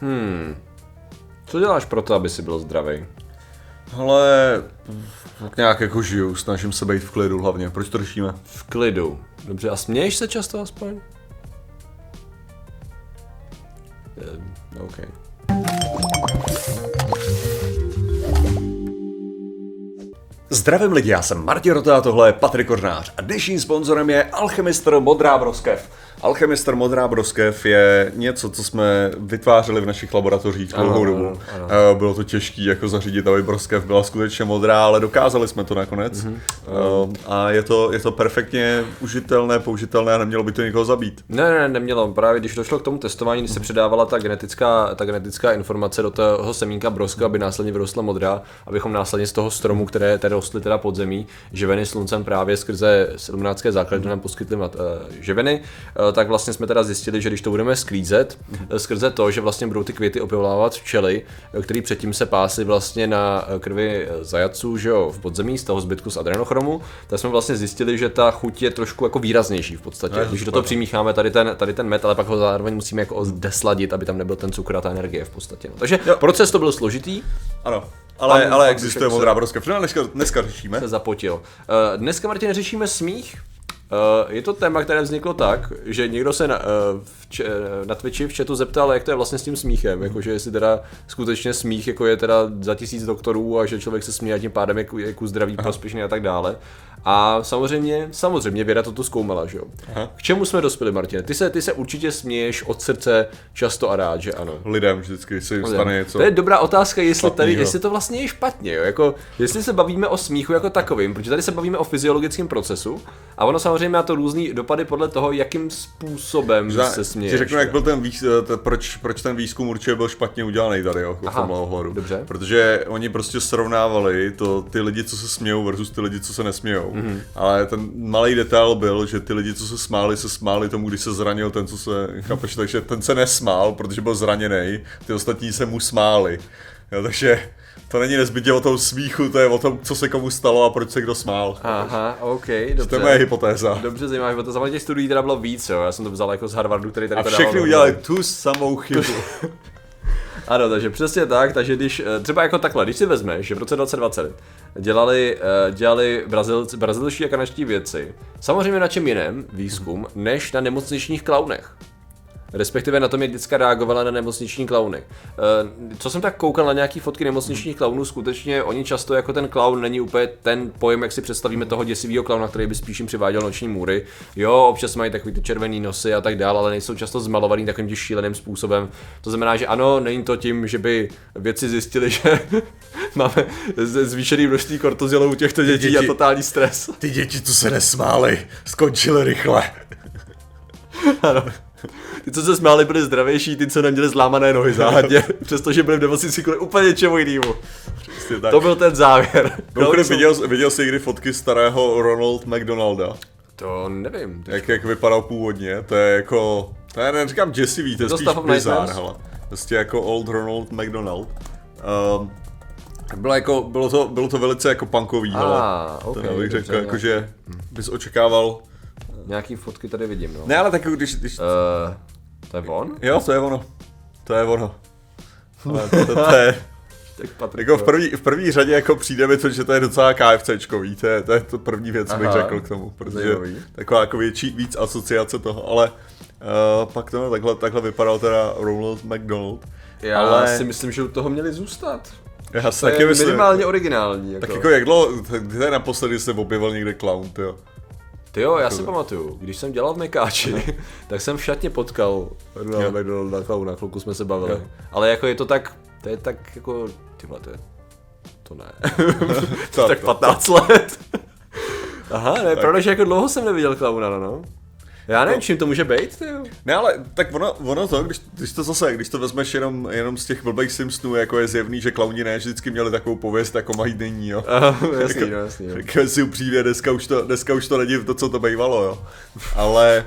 Hmm. Co děláš pro to, aby si byl zdravý? Ale tak nějak jako žiju, snažím se být v klidu hlavně. Proč to řešíme? V klidu. Dobře, a směješ se často aspoň? Uh, OK. Zdravím lidi, já jsem Martin Rota a tohle je Patrik Kořnář a dnešním sponzorem je Alchemistr Modrá broskev. Alchemistr Modrá broskev je něco, co jsme vytvářeli v našich laboratořích dlouhou dobu. Ano, ano. Bylo to těžké jako zařídit, aby broskev byla skutečně modrá, ale dokázali jsme to nakonec. Mm-hmm. A je to, je to perfektně užitelné, použitelné a nemělo by to nikoho zabít. Ne, ne, nemělo. Právě když došlo k tomu testování, když se předávala ta genetická, ta genetická informace do toho semínka broska, aby následně vyrostla modrá, abychom následně z toho stromu, které tady rostly teda pod zemí, živeny sluncem právě skrze iluminátské základy nám poskytly uh, živiny, uh, tak vlastně jsme teda zjistili, že když to budeme sklízet, mm-hmm. skrze to, že vlastně budou ty květy opylovávat včely, který předtím se pásly vlastně na krvi zajaců, že jo, v podzemí z toho zbytku z adrenochromu, tak jsme vlastně zjistili, že ta chuť je trošku jako výraznější v podstatě. Ne, když do toho přimícháme tady ten, tady ten met, ale pak ho zároveň musíme jako desladit, aby tam nebyl ten cukr a ta energie v podstatě. No. Takže jo. proces to byl složitý. Ano. Ale, ale existuje modrá broska. Dneska, dneska řešíme. Se zapotil. Dneska, Martin, řešíme smích, Uh, je to téma, které vzniklo tak, že někdo se na, uh, v č, na Twitchi v chatu zeptal, jak to je vlastně s tím smíchem, mm. jakože jestli teda skutečně smích jako je teda za tisíc doktorů a že člověk se smí a tím pádem je, je ku zdraví prospěšný a tak dále. A samozřejmě, samozřejmě Věda to tu zkoumala, že jo. Aha. K čemu jsme dospěli, Martin? Ty se, ty se určitě směješ od srdce často a rád, že ano. Lidem vždycky se jim stane něco. To je dobrá otázka, jestli tady, jestli to vlastně je špatně, jo. Jako, jestli se bavíme o smíchu jako takovým, protože tady se bavíme o fyziologickém procesu a ono samozřejmě má to různý dopady podle toho, jakým způsobem Zna, se směješ. Ti řeknu, jak byl ten výz, t, proč, proč ten výzkum určitě byl špatně udělaný tady, jo, v tomhle ohledu. Dobře. Protože oni prostě srovnávali to, ty lidi, co se smějou versus ty lidi, co se nesmějou. Mm-hmm. Ale ten malý detail byl, že ty lidi, co se smáli, se smáli tomu, když se zranil ten, co se, chápeš, takže ten se nesmál, protože byl zraněný, ty ostatní se mu smáli. Jo, takže to není nezbytně o tom smíchu, to je o tom, co se komu stalo a proč se kdo smál. Aha, OK, dobře. To je moje hypotéza. Dobře, zajímavá hypotéza. Ale těch studií teda bylo víc, jo. Já jsem to vzal jako z Harvardu, který tady A všechny udělali tu samou chybu. Ano, takže přesně tak, takže když, eh, třeba jako takhle, když si vezmeš, že v roce 2020 dělali, eh, dělali Brazil, brazilští a kanadští věci, samozřejmě na čem jiném výzkum, než na nemocničních klaunech respektive na tom, jak děcka reagovala na nemocniční klauny. Eh, co jsem tak koukal na nějaký fotky nemocničních klaunů, skutečně oni často jako ten klaun není úplně ten pojem, jak si představíme toho děsivého klauna, který by spíš jim přiváděl noční můry. Jo, občas mají takový ty červený nosy a tak dále, ale nejsou často zmalovaný takovým tím šíleným způsobem. To znamená, že ano, není to tím, že by věci zjistili, že máme zvýšený množství kortizolu u těchto dětí, děti, a totální stres. Ty děti, co se nesmály, skončily rychle. ano. Ty, co se smáli, byli zdravější, ty, co neměli zlámané nohy záhadně, přestože byli v nemocnici kvůli úplně čemu jinému. To byl ten závěr. Mimochodem, viděl, viděl jsi někdy fotky starého Ronald McDonalda? To nevím. Jak, jak vypadal původně, to je jako, to je neříkám děsivý, to je spíš bizár, hele. Prostě jako Old Ronald McDonald. Um, bylo, jako, bylo, to, bylo to velice jako punkový, ah, hele. Okay, to bych řekl, jako, že bys očekával Nějaký fotky tady vidím, no. Ne, ale tak když... když... Uh, to je on? Jo, to je ono. To je ono. Ale to, to, to je... tak Patrik, jako v první, v první řadě jako přijde mi to, že to je docela KFCčkový, to je, to je to první věc, co bych řekl k tomu, protože zajímavý. taková jako větší, víc asociace toho, ale uh, pak to takhle, takhle vypadal teda Ronald McDonald. Já ale... si myslím, že u toho měli zůstat. Já si taky myslím. minimálně originální. Jako. Tak jako jak dlouho, to je naposledy se objevil někde clown, jo. Ty jo, já si pamatuju, když jsem dělal v Mekáči, tak jsem v šatně potkal Ronald McDonalda Klauna, chvilku jsme se bavili. Jo. Ale jako je to tak, to je tak jako, ty to je, to ne. to tak 15 let. Aha, ne, pravda, že jako dlouho jsem neviděl klauna, no. No. Já nevím, čím to může být, ty Ne, ale tak ono, ono to, když, když to zase, když to vezmeš jenom, jenom z těch blbých Simpsonů, jako je zjevný, že klauni ne vždycky měli takovou pověst, jako mají nyní, jo. Aha, jasný, jako, jasný. Jako si upřímně, dneska už, to, dneska už to není to, co to bývalo, jo. Ale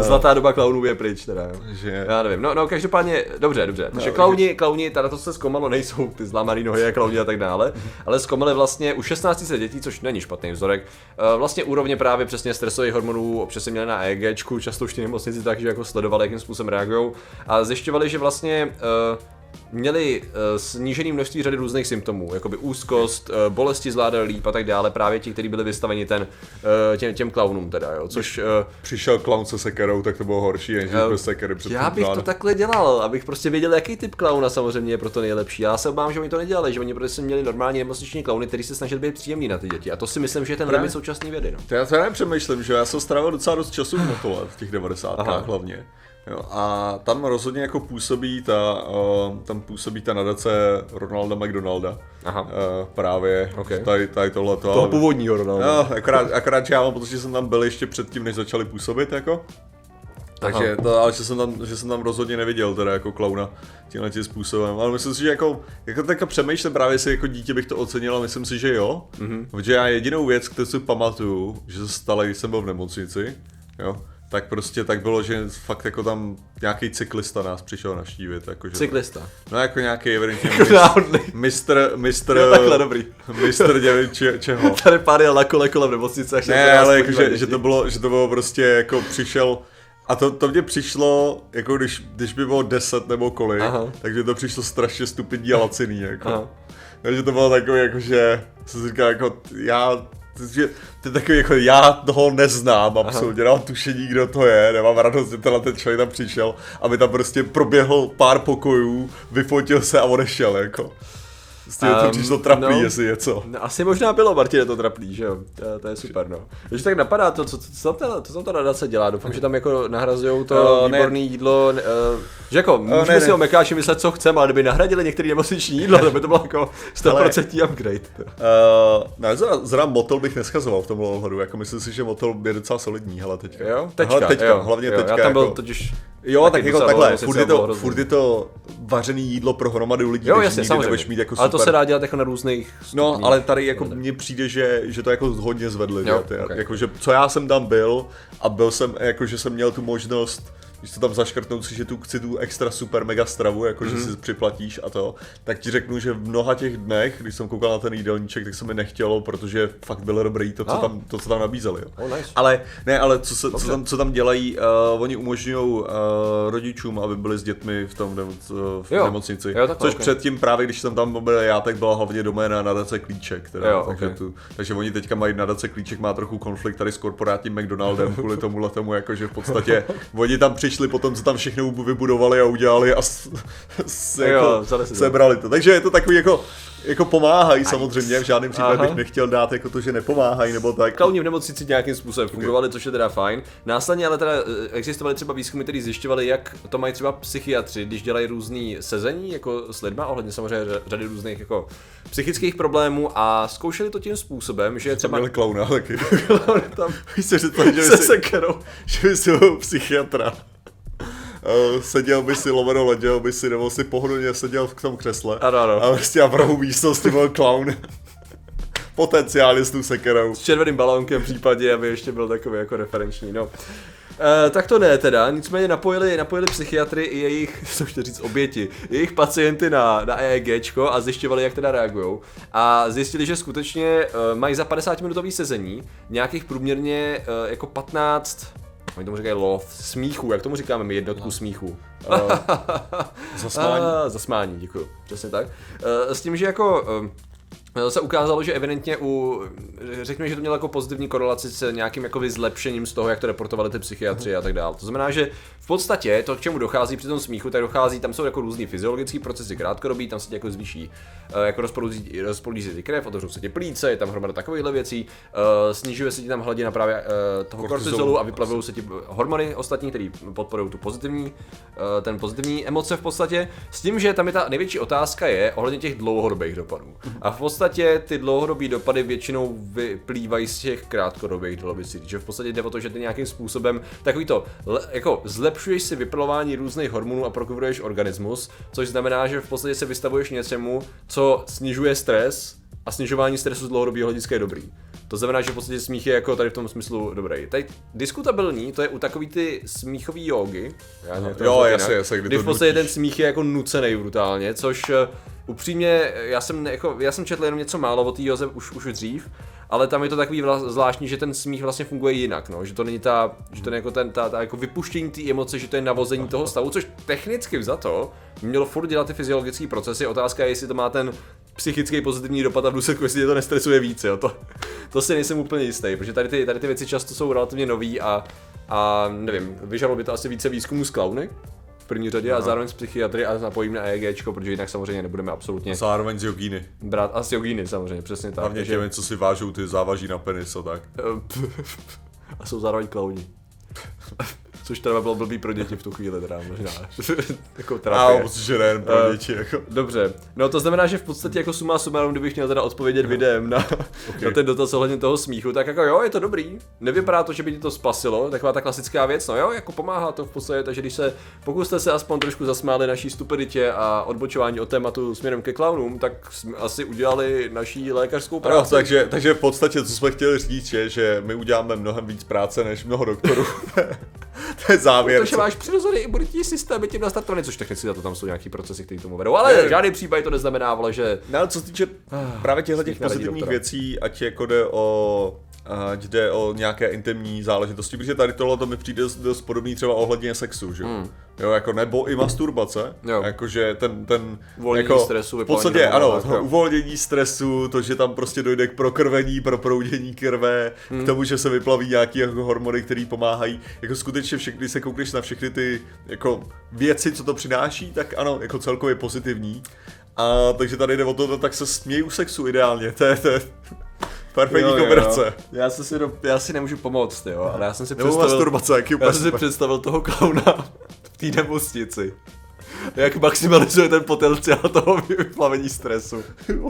Zlatá doba klaunů je pryč teda. Že- Já nevím, no, no každopádně, dobře, dobře, takže klauni, klauni, teda to se zkomalo, nejsou ty zlámaný nohy a klauni a tak dále, ale zkomali vlastně u 16 set dětí, což není špatný vzorek, eh, vlastně úrovně právě přesně stresových hormonů, občas se měli na EEGčku, často už ty nemocnici takže jako sledovali, jakým způsobem reagují a zjišťovali, že vlastně eh, měli uh, snížený množství řady různých symptomů, jakoby úzkost, uh, bolesti zvládali líp a tak dále, právě ti, kteří byli vystaveni ten, uh, těm, těm klaunům teda, jo, což... Uh, Přišel klaun se sekerou, tak to bylo horší, než Eh, bez sekery před já bych to takhle dělal, abych prostě věděl, jaký typ klauna samozřejmě je pro to nejlepší. Já se obávám, že oni to nedělali, že oni prostě měli normální nemocniční klauny, který se snažili být příjemný na ty děti. A to si myslím, že je ten Právě. limit současné vědy. No. To já to nepřemýšlím, že já jsem strávil docela dost času na tohle, v těch 90. Aha. hlavně. Jo, a tam rozhodně jako působí ta, uh, tam působí ta nadace Ronalda McDonalda. Aha. Uh, právě Ok. tady, tady tohle to. Toho původního Ronalda. No, akorát, akorát, že já mám pocit, že jsem tam byl ještě předtím, než začali působit, jako. Takže to, ale že jsem, tam, že jsem tam rozhodně neviděl teda jako klauna tímhle tím způsobem, ale myslím si, že jako, jako tak přemýšlím právě si jako dítě bych to ocenil a myslím si, že jo, mm-hmm. protože já jedinou věc, kterou si pamatuju, že se stala, když jsem byl v nemocnici, jo, tak prostě tak bylo, že fakt jako tam nějaký cyklista nás přišel naštívit, jakože, Cyklista. no jako nějaký evidentně Náhodný. mistr, mistr, Jo, takhle, dobrý. mistr děvin, če, čeho. Tady pár jel na kole kolem nemocnice. Ne, nás ale jako, že, že, to bylo, že to bylo prostě jako přišel a to, to mně přišlo, jako když, když by bylo 10 nebo kolik, Aha. takže to přišlo strašně stupidní a laciný, jako. Aha. Takže to bylo takový, jako, že jsem si říkal, jako, já, že, to je takový, jako, já toho neznám, absolutně, nemám tušení, kdo to je, nemám radost, že tenhle ten člověk tam přišel, aby tam prostě proběhl pár pokojů, vyfotil se a odešel, jako. Prostě um, to Um, přišlo trapný, no. jestli něco. No, asi možná bylo, Martine, to trapný, že jo? To, to je super, no. Když tak napadá to, co, co, co, tam ta, co tam ta nadace dělá, doufám, že tam jako nahrazují to Eh, ne. výborné jídlo, uh, že jako, můžeme ne, si ne. o Mekáši myslet, co chceme, ale kdyby nahradili některé nemocniční jídlo, to by to bylo jako 100% upgrade. Uh, ne, zra, zra motel bych neschazoval v tomhle ohledu, jako myslím si, že motel je docela solidní, hele teďka. Jo? Teďka, hele, teďka jo, hlavně jo, teďka. Já tam byl jako, totiž... Jo, tak jako takhle, furt je, to, furt je to vařený jídlo pro hromadu lidí, Jo, takže jasně, nikdy samozřejmě. nebudeš mít jako ale to se dá dělat jako na různých No, stupních. ale tady jako mně přijde, že, že to jako hodně zvedli, Jo, že, ty, ok. jako, že co já jsem tam byl a byl jsem, jako že jsem měl tu možnost když to tam zaškrtnout si, že tu chci tu extra super mega stravu, jako Mhm. že si připlatíš a to, tak ti řeknu, že v mnoha těch dnech, když jsem koukal na ten jídelníček, tak se mi nechtělo, protože fakt bylo dobrý to, co, Ah. tam, to, co tam nabízeli. Jo. Oh, nice. Ale ne, ale co, se, co, tam, co tam dělají, uh, oni umožňují uh, rodičům, aby byli s dětmi v tom nemoc, v Jo. nemocnici. Jo, takhle, což ok. předtím právě, když jsem tam byl já, tak byla hlavně doména nadace Klíček. Teda, Jo, takže, ok. tu, takže oni teďka mají nadace Klíček, má trochu konflikt tady s korporátním McDonaldem kvůli tomu tomu, jakože v podstatě oni tam přišli potom, co tam všechno vybudovali a udělali a s, s, Jo, jako, sebrali to. Takže je to takový jako, jako pomáhají samozřejmě, v žádném případě Aha. bych nechtěl dát jako to, že nepomáhají nebo tak. Klauni v nemocnici nějakým způsobem fungovali, což je teda fajn. Následně ale teda eh, existovaly třeba výzkumy, které zjišťovaly, jak to mají třeba psychiatři, když dělají různý sezení jako s lidma, ohledně samozřejmě ře- řady různých jako psychických problémů a zkoušeli to tím způsobem, že Tam třeba měli klauna taky. tam Víš že to, že by se sekerou. že by si byl psychiatra. Uh, seděl by si, lomeno leděl by si, nebo si pohodlně seděl v tom křesle. Ano, ano. A prostě a v rohu místnosti byl clown. Potenciálně s tou sekerou. s červeným balónkem v případě, aby ještě byl takový jako referenční, no. E, tak to ne teda, nicméně napojili, napojili psychiatry i jejich, co chtěl říct, oběti, jejich pacienty na, na EEGčko a zjišťovali, jak teda reagují. A zjistili, že skutečně e, mají za 50 minutový sezení nějakých průměrně e, jako 15 Oni tomu říkají lov, smíchu, jak tomu říkáme my jednotku smíchu? Zasmání. A, zasmání, děkuju. Přesně tak. Eh, S tím, že jako eh, se ukázalo, že evidentně u, řekněme, že to mělo jako pozitivní korelaci s nějakým jako zlepšením z toho, jak to reportovali ty psychiatři a tak dále. To znamená, že v podstatě to, k čemu dochází při tom smíchu, tak dochází, tam jsou jako různý fyziologické procesy krátkodobí, tam se ti jako zvýší, eh, jako rozproudí, rozproudí se ti krev, otevřou se ti plíce, je tam hromada takovýchhle věcí, eh, snižuje se ti tam hladina právě eh, toho Kortizolu. a vyplavují se ti hormony ostatní, které podporují tu pozitivní, ten pozitivní emoce v podstatě. S tím, že tam je ta největší otázka je ohledně těch dlouhodobých dopadů. A v podstatě ty dlouhodobé dopady většinou vyplývají z těch krátkodobých dlouhodobých že v podstatě jde o to, že ty nějakým způsobem takový to, jako zlepšuješ si vyplavování různých hormonů a prokuvuješ organismus, což znamená, že v podstatě se vystavuješ něčemu, co snižuje stres a snižování stresu z dlouhodobého hlediska je dobrý. To znamená, že v podstatě smích je jako tady v tom smyslu dobrý. Tady diskutabilní, to je u takový ty smíchový jogy. Já to Jo, jasně, jasně, kdy kdy to v podstatě ten smích je jako nucený brutálně, což eh, upřímně, já jsem, jako, já jsem četl jenom něco málo o té joze už, už dřív, ale tam je to takový vla, zvláštní, že ten smích vlastně funguje jinak, no, že to není ta, že to není jako ten, ta, ta jako vypuštění té emoce, že to je navození toho stavu, což technicky vzato by mělo furt dělat ty fyziologické procesy, otázka je, jestli to má ten psychický pozitivní dopad a v důsledku, jestli tě to nestresuje víc, jo, to, to si nejsem úplně jistý, protože tady ty, tady ty věci často jsou relativně nový a, a nevím, vyžadovalo by to asi více výzkumu z klauny, v první řadě a zároveň z psychiatry a napojím na EEG, protože jinak samozřejmě nebudeme absolutně Zároveň z jogíny. brát a z jogíny samozřejmě, přesně tak. Hlavně těmi, co si vážou ty závaží na penis a tak. a jsou zároveň klauni. Což teda bylo blbý pro děti v tu chvíli teda možná. jako A že nejen pro Eh, děti, jako. Dobře, no to znamená, že v podstatě jako suma sumarum, kdybych měl teda odpovědět videem na, na ten dotaz ohledně toho smíchu, tak jako jo, je to dobrý. Nevypadá to, že by ti to spasilo, taková ta klasická věc, no jo, jako pomáhá to v podstatě, takže když se, pokud jste se aspoň trošku zasmáli naší stupiditě a odbočování od tématu směrem ke klaunům, tak jsme asi udělali naší lékařskou No, práci. takže, takže v podstatě, co jsme chtěli říct, je, že my uděláme mnohem víc práce než mnoho doktorů. to je závěr. Protože máš přirozený imunitní systém, je tím nastartovaný, což technicky za to tam jsou nějaký procesy, které tomu vedou. Ale v žádném případě to neznamená, vole, že No, co se týče právě těchto těch pozitivních věcí, ať jako jde o ať jde o nějaké intimní záležitosti, protože tady tohle to mi přijde dost, podobný třeba ohledně sexu, že hmm. jo, jako nebo i masturbace, Jo. jakože ten, ten Uvolnění jako, stresu, v podstatě ano, tak uvolnění stresu, to, že tam prostě dojde k prokrvení, proproudění krve, Hmm. k tomu, že se vyplaví nějaký jako hormony, které pomáhají, jako skutečně všechny, když se koukneš na všechny ty jako věci, co to přináší, tak ano, jako celkově pozitivní. A takže tady jde o to, tak se smějí u sexu ideálně, to je, to je perfektní Jo, kombinace. jo. Já, se si, do, já si nemůžu pomoct, jo, ale já jsem si Nebo představil, masturbace, jak je já jsem si představil toho klauna v té nemocnici. Jak maximalizuje ten potenciál toho vyplavení stresu.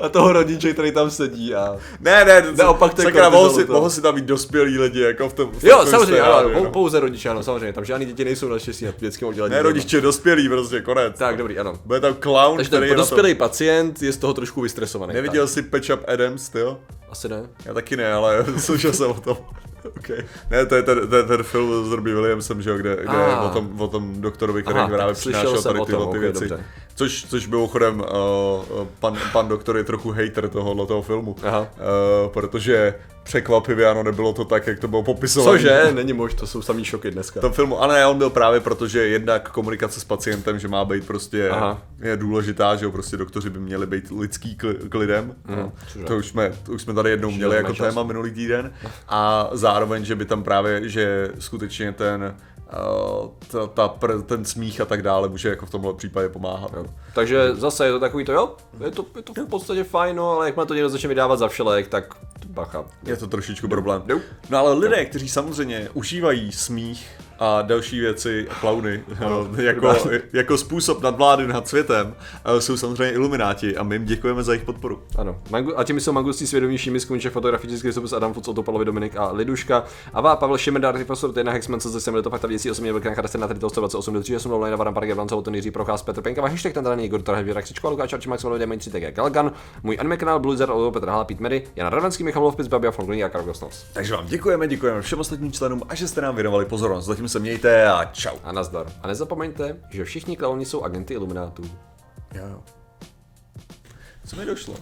A toho rodiče, který tam sedí a... Ne, ne, Naopak to je sakra, mohl si, mohl si tam být dospělí lidi, jako v tom v Jo, samozřejmě, ano, no. pouze rodiče, ano, samozřejmě, tam žádný děti nejsou naštěstí na dětském oddělení. Ne, rodiče, dospělí, prostě, konec. Tak, dobrý, ano. Bude tam clown, Takže který ten je dospělý pacient je z toho trošku vystresovaný. Neviděl jsi Patch Up Adams, ty jo? Asi ne. Já taky ne, ale slyšel jsem o tom. Okay. Ne, to je ten, je ten film s Robbie Williamsem, že jo, kde, kde Ah. o, tom, o tom doktorovi, který Aha, právě přinášel jsem tady tyhle ty ok, věci. dobře. Což, což mimochodem, uh, pan, pan doktor je trochu hater tohohle toho filmu. Aha. Uh, protože překvapivě ano, nebylo to tak, jak to bylo popisované. Cože? Není možné, to jsou samý šoky dneska. V tom filmu, ale ne, on byl právě proto, že jednak komunikace s pacientem, že má být prostě Aha. je důležitá, že jo, prostě doktoři by měli být lidský k, k lidem. Mhm, cože? to, už jsme, to už jsme tady jednou měli jako čas. téma minulý týden. A zároveň, že by tam právě, že skutečně ten ta, ta, ten smích a tak dále může jako v tomhle případě pomáhat. Jo. Takže zase je to takový to, jo, je to, je to v podstatě fajn, no, ale jakmile to někdo začne vydávat za všelek, tak bacha. Je to trošičku problém. No ale lidé, kteří samozřejmě užívají smích a další věci, klauny, jako, jako způsob nadvlády nad světem, eh, jsou samozřejmě ilumináti a my jim děkujeme za jejich podporu. Ano, a těmi jsou mangustí svědomí Miss Kunče, fotografický rysopis Adam Fuc, Otopalovi Dominik a Liduška. A vá, Pavel Šemendar, Profesor Tejna Hexman, co zase to fakta věcí, osobně velká charakter na 128 do 38, Lolena Varan, Park, Evran, Celoton, Jiří Procházz, Petr Penka, Hashtag ten tady Igor Tarhev, Jirak Křičko, Lukáš Arči, Max, Volodě, Main 3 TG, Galgan, můj anime kanál Blizzard, Olo, Petr Hala, Pít Medy, Jan Ravenský, Michal Lovpic, Babia, Fonglini a Karol Gosnos. Takže vám děkujeme, děkujeme všem ostatním členům a že jste nám věnovali pozornost. Zatím se mějte a čau. A nazdar. A nezapomeňte, že všichni klauni jsou agenty Illuminátů. Jo, jo. Co mi došlo?